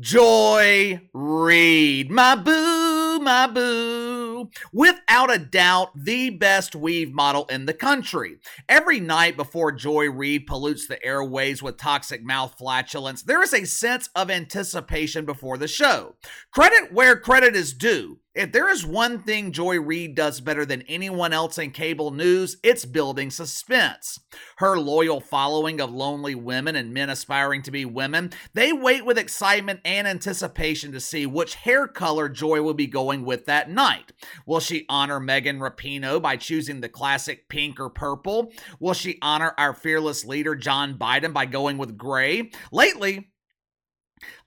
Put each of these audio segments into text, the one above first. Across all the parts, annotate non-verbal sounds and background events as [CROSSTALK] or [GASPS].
Joy Reid, my boo, my boo. Without a doubt, the best weave model in the country. Every night before Joy Reid pollutes the airways with toxic mouth flatulence, there is a sense of anticipation before the show. Credit where credit is due. If there is one thing Joy Reid does better than anyone else in cable news, it's building suspense. Her loyal following of lonely women and men aspiring to be women, they wait with excitement and anticipation to see which hair color Joy will be going with that night. Will she honor Megan Rapinoe by choosing the classic pink or purple? Will she honor our fearless leader John Biden by going with gray? Lately,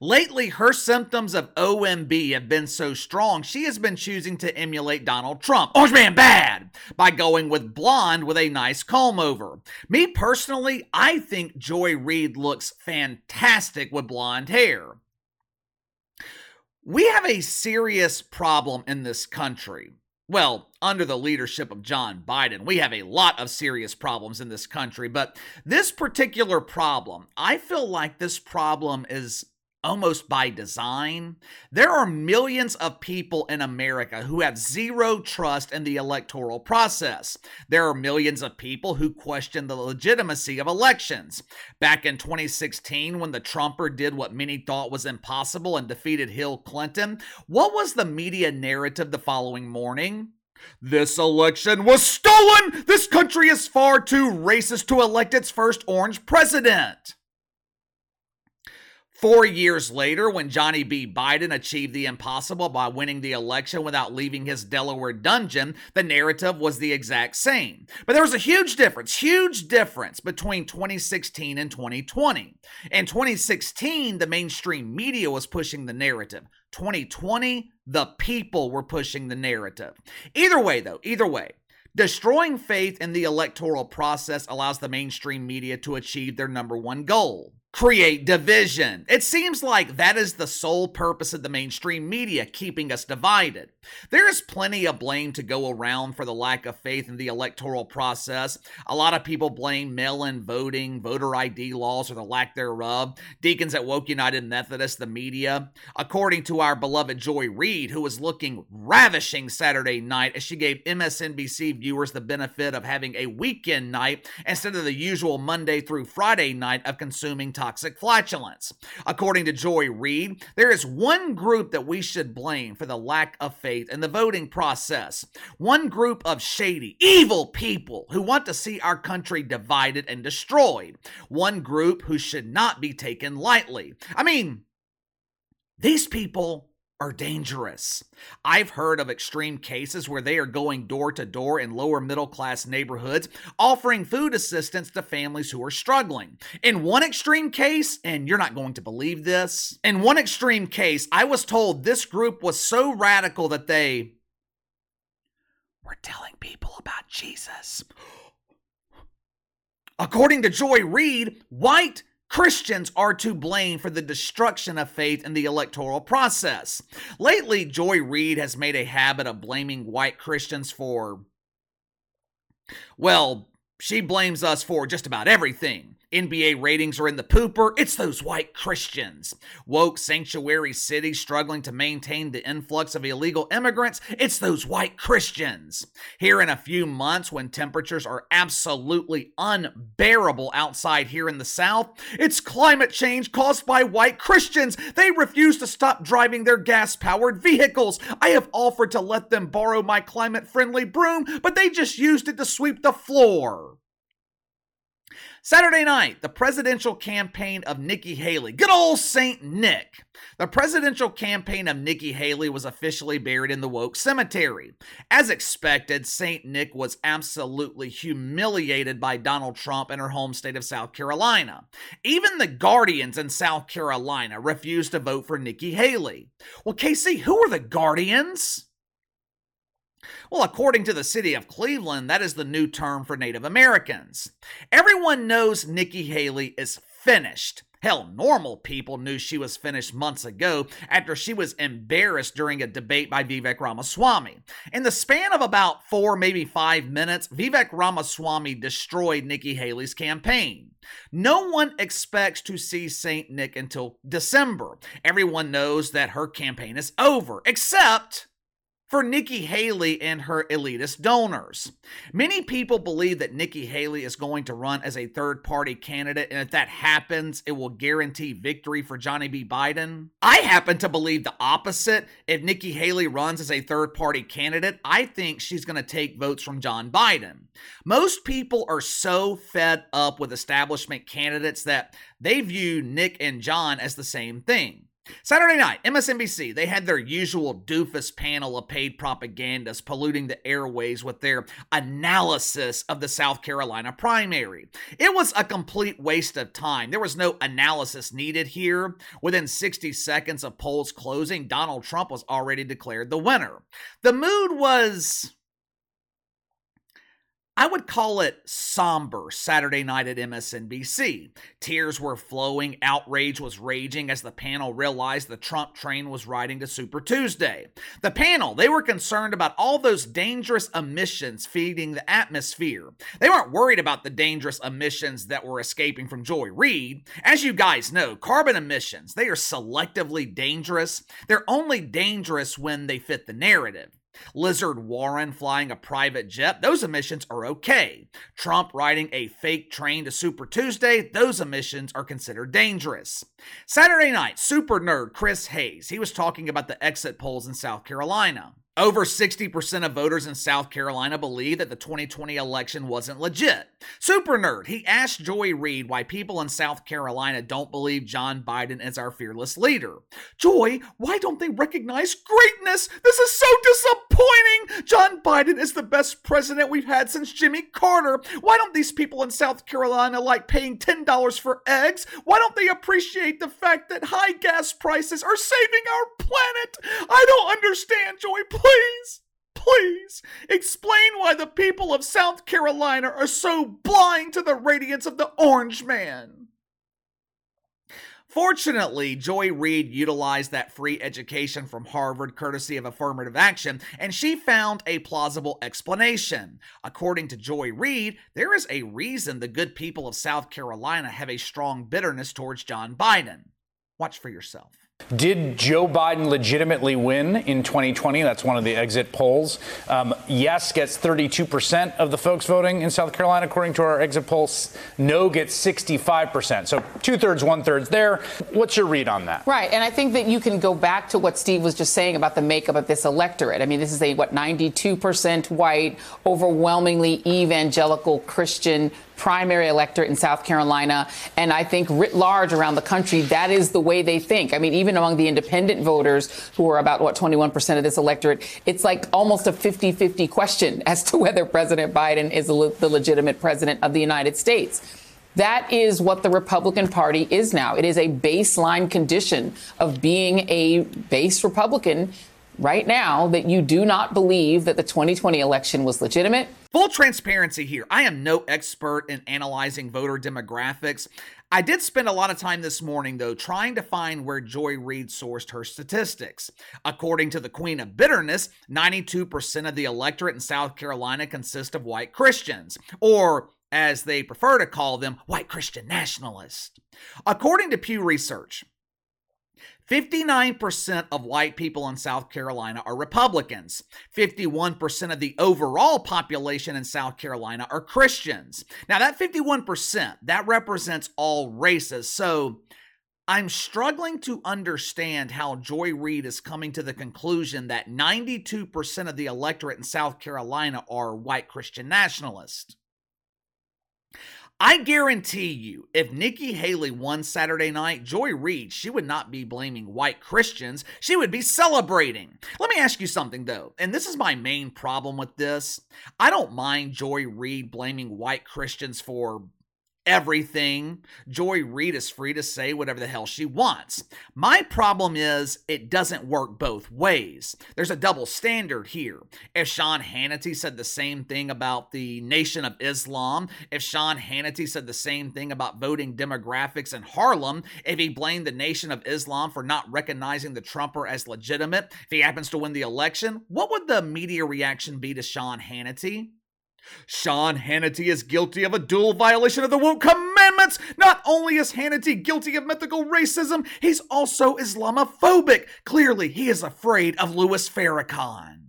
Lately, her symptoms of OMB have been so strong, she has been choosing to emulate Donald Trump, Orange Man Bad, by going with blonde with a nice comb over. Me personally, I think Joy Reid looks fantastic with blonde hair. We have a serious problem in this country. Well, under the leadership of John Biden, we have a lot of serious problems in this country, but this particular problem, I feel like this problem is almost by design. There are millions of people in America who have zero trust in the electoral process. There are millions of people who question the legitimacy of elections. Back in 2016, when the Trumper did what many thought was impossible and defeated Hill Clinton, what was the media narrative the following morning? This election was stolen! This country is far too racist to elect its first orange president. Four years later, when Johnny B. Biden achieved the impossible by winning the election without leaving his Delaware dungeon, the narrative was the exact same. But there was a huge difference, huge difference between 2016 and 2020. In 2016, the mainstream media was pushing the narrative. 2020, the people were pushing the narrative. Either way, though, either way, Destroying faith in the electoral process allows the mainstream media to achieve their number one goal create division. It seems like that is the sole purpose of the mainstream media, keeping us divided. There is plenty of blame to go around for the lack of faith in the electoral process. A lot of people blame mail in voting, voter ID laws, or the lack thereof. Deacons at Woke United Methodist, the media. According to our beloved Joy Reid, who was looking ravishing Saturday night as she gave MSNBC viewers the benefit of having a weekend night instead of the usual Monday through Friday night of consuming toxic flatulence. According to Joy Reid, there is one group that we should blame for the lack of faith in the voting process. One group of shady, evil people who want to see our country divided and destroyed. One group who should not be taken lightly. I mean, these people are dangerous. I've heard of extreme cases where they are going door to door in lower middle class neighborhoods offering food assistance to families who are struggling. In one extreme case, and you're not going to believe this, in one extreme case, I was told this group was so radical that they were telling people about Jesus. [GASPS] According to Joy Reid, white Christians are to blame for the destruction of faith in the electoral process. Lately, Joy Reid has made a habit of blaming white Christians for, well, she blames us for just about everything. NBA ratings are in the pooper. It's those white Christians. Woke sanctuary cities struggling to maintain the influx of illegal immigrants. It's those white Christians. Here in a few months, when temperatures are absolutely unbearable outside here in the South, it's climate change caused by white Christians. They refuse to stop driving their gas powered vehicles. I have offered to let them borrow my climate friendly broom, but they just used it to sweep the floor. Saturday night, the presidential campaign of Nikki Haley. Good old Saint Nick. The presidential campaign of Nikki Haley was officially buried in the woke cemetery. As expected, Saint Nick was absolutely humiliated by Donald Trump in her home state of South Carolina. Even the Guardians in South Carolina refused to vote for Nikki Haley. Well, Casey, who are the Guardians? Well, according to the city of Cleveland, that is the new term for Native Americans. Everyone knows Nikki Haley is finished. Hell, normal people knew she was finished months ago after she was embarrassed during a debate by Vivek Ramaswamy. In the span of about four, maybe five minutes, Vivek Ramaswamy destroyed Nikki Haley's campaign. No one expects to see St. Nick until December. Everyone knows that her campaign is over, except for Nikki Haley and her elitist donors. Many people believe that Nikki Haley is going to run as a third party candidate, and if that happens, it will guarantee victory for Johnny B. Biden. I happen to believe the opposite. If Nikki Haley runs as a third party candidate, I think she's going to take votes from John Biden. Most people are so fed up with establishment candidates that they view Nick and John as the same thing. Saturday night, MSNBC, they had their usual doofus panel of paid propagandists polluting the airways with their analysis of the South Carolina primary. It was a complete waste of time. There was no analysis needed here. Within 60 seconds of polls closing, Donald Trump was already declared the winner. The mood was I would call it somber Saturday night at MSNBC. Tears were flowing, outrage was raging as the panel realized the Trump train was riding to Super Tuesday. The panel, they were concerned about all those dangerous emissions feeding the atmosphere. They weren't worried about the dangerous emissions that were escaping from Joy Reid. As you guys know, carbon emissions, they are selectively dangerous. They're only dangerous when they fit the narrative. Lizard Warren flying a private jet, those emissions are okay. Trump riding a fake train to Super Tuesday, those emissions are considered dangerous. Saturday night, super nerd Chris Hayes, he was talking about the exit polls in South Carolina. Over 60% of voters in South Carolina believe that the 2020 election wasn't legit. Super Nerd, he asked Joy Reid why people in South Carolina don't believe John Biden is our fearless leader. Joy, why don't they recognize greatness? This is so disappointing! John Biden is the best president we've had since Jimmy Carter. Why don't these people in South Carolina like paying $10 for eggs? Why don't they appreciate the fact that high gas prices are saving our planet? I don't understand, Joy please, please explain why the people of South Carolina are so blind to the radiance of the Orange Man. Fortunately, Joy Reid utilized that free education from Harvard courtesy of affirmative action, and she found a plausible explanation. According to Joy Reid, there is a reason the good people of South Carolina have a strong bitterness towards John Biden. Watch for yourself. Did Joe Biden legitimately win in 2020? That's one of the exit polls. Um, yes gets 32% of the folks voting in South Carolina, according to our exit polls. No gets 65%. So two thirds, one thirds there. What's your read on that? Right. And I think that you can go back to what Steve was just saying about the makeup of this electorate. I mean, this is a, what, 92% white, overwhelmingly evangelical Christian primary electorate in South Carolina. And I think writ large around the country, that is the way they think. I mean, even among the independent voters, who are about, what, 21% of this electorate, it's like almost a 50 50 question [LAUGHS] as to whether President Biden is the legitimate president of the United States. That is what the Republican Party is now. It is a baseline condition of being a base Republican right now that you do not believe that the 2020 election was legitimate. Full transparency here. I am no expert in analyzing voter demographics. I did spend a lot of time this morning, though, trying to find where Joy Reid sourced her statistics. According to the Queen of Bitterness, 92% of the electorate in South Carolina consist of white Christians, or as they prefer to call them, white Christian nationalists. According to Pew Research, 59% of white people in South Carolina are Republicans. 51% of the overall population in South Carolina are Christians. Now, that 51%, that represents all races. So, I'm struggling to understand how Joy Reid is coming to the conclusion that 92% of the electorate in South Carolina are white Christian nationalists. I guarantee you, if Nikki Haley won Saturday night, Joy Reid, she would not be blaming white Christians. She would be celebrating. Let me ask you something, though, and this is my main problem with this. I don't mind Joy Reid blaming white Christians for everything. Joy Reid is free to say whatever the hell she wants. My problem is it doesn't work both ways. There's a double standard here. If Sean Hannity said the same thing about the Nation of Islam, if Sean Hannity said the same thing about voting demographics in Harlem, if he blamed the Nation of Islam for not recognizing the Trumper as legitimate, if he happens to win the election, what would the media reaction be to Sean Hannity? Sean Hannity is guilty of a dual violation of the woke commandments. Not only is Hannity guilty of mythical racism, he's also Islamophobic. Clearly, he is afraid of Louis Farrakhan.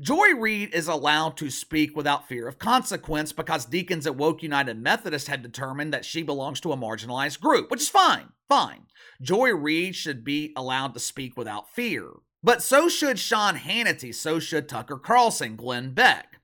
Joy Reid is allowed to speak without fear of consequence because deacons at Woke United Methodist had determined that she belongs to a marginalized group, which is fine, fine. Joy Reid should be allowed to speak without fear. But so should Sean Hannity, so should Tucker Carlson, Glenn Beck.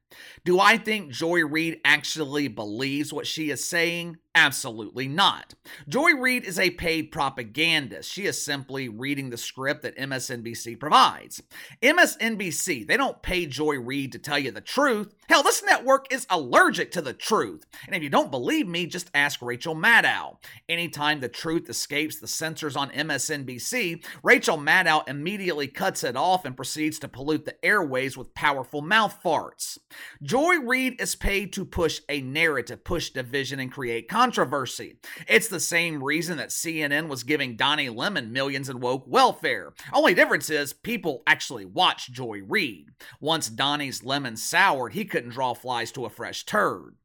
Do I think Joy Reid actually believes what she is saying? Absolutely not. Joy Reid is a paid propagandist. She is simply reading the script that MSNBC provides. MSNBC, they don't pay Joy Reid to tell you the truth. Hell, this network is allergic to the truth. And if you don't believe me, just ask Rachel Maddow. Anytime the truth escapes the censors on MSNBC, Rachel Maddow immediately cuts it off and proceeds to pollute the airways with powerful mouth farts. Joy Reid is paid to push a narrative, push division, and create controversy. It's the same reason that CNN was giving Donnie Lemon millions in woke welfare. Only difference is people actually watch Joy Reid. Once Donnie's lemon soured, he couldn't draw flies to a fresh turd.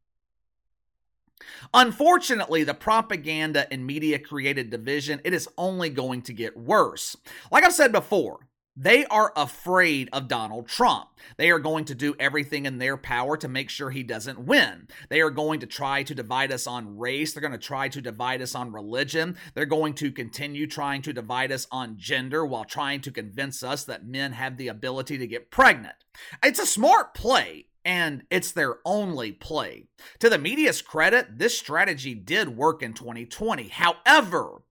Unfortunately, the propaganda and media created division, it is only going to get worse. Like I've said before, they are afraid of Donald Trump. They are going to do everything in their power to make sure he doesn't win. They are going to try to divide us on race. They're going to try to divide us on religion. They're going to continue trying to divide us on gender while trying to convince us that men have the ability to get pregnant. It's a smart play and it's their only play. To the media's credit, this strategy did work in 2020. However,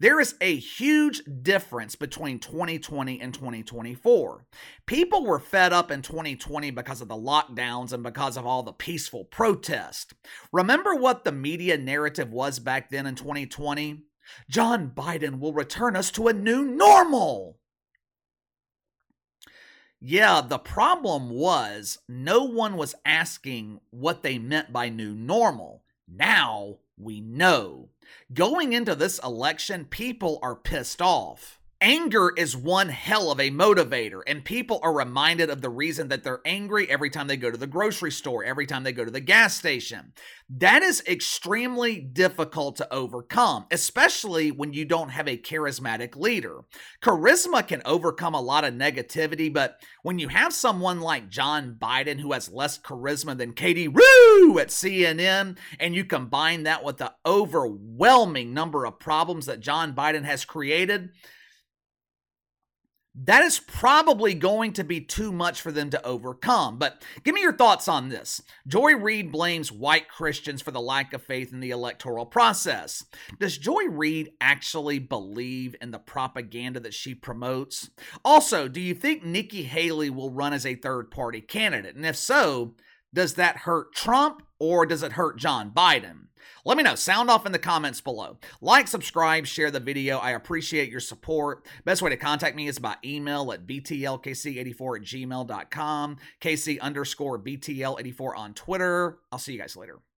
there is a huge difference between 2020 and 2024. People were fed up in 2020 because of the lockdowns and because of all the peaceful protest. Remember what the media narrative was back then in 2020? John Biden will return us to a new normal. Yeah, the problem was no one was asking what they meant by new normal. Now we know. Going into this election, people are pissed off. Anger is one hell of a motivator, and people are reminded of the reason that they're angry every time they go to the grocery store, every time they go to the gas station. That is extremely difficult to overcome, especially when you don't have a charismatic leader. Charisma can overcome a lot of negativity, but when you have someone like John Biden who has less charisma than Katie Roo at CNN, and you combine that with the overwhelming number of problems that John Biden has created, that is probably going to be too much for them to overcome. But give me your thoughts on this. Joy Reid blames white Christians for the lack of faith in the electoral process. Does Joy Reid actually believe in the propaganda that she promotes? Also, do you think Nikki Haley will run as a third party candidate? And if so, does that hurt Trump or does it hurt John Biden? Let me know. Sound off in the comments below. Like, subscribe, share the video. I appreciate your support. Best way to contact me is by email at btlkc84 at gmail.com, kc underscore btl84 on Twitter. I'll see you guys later.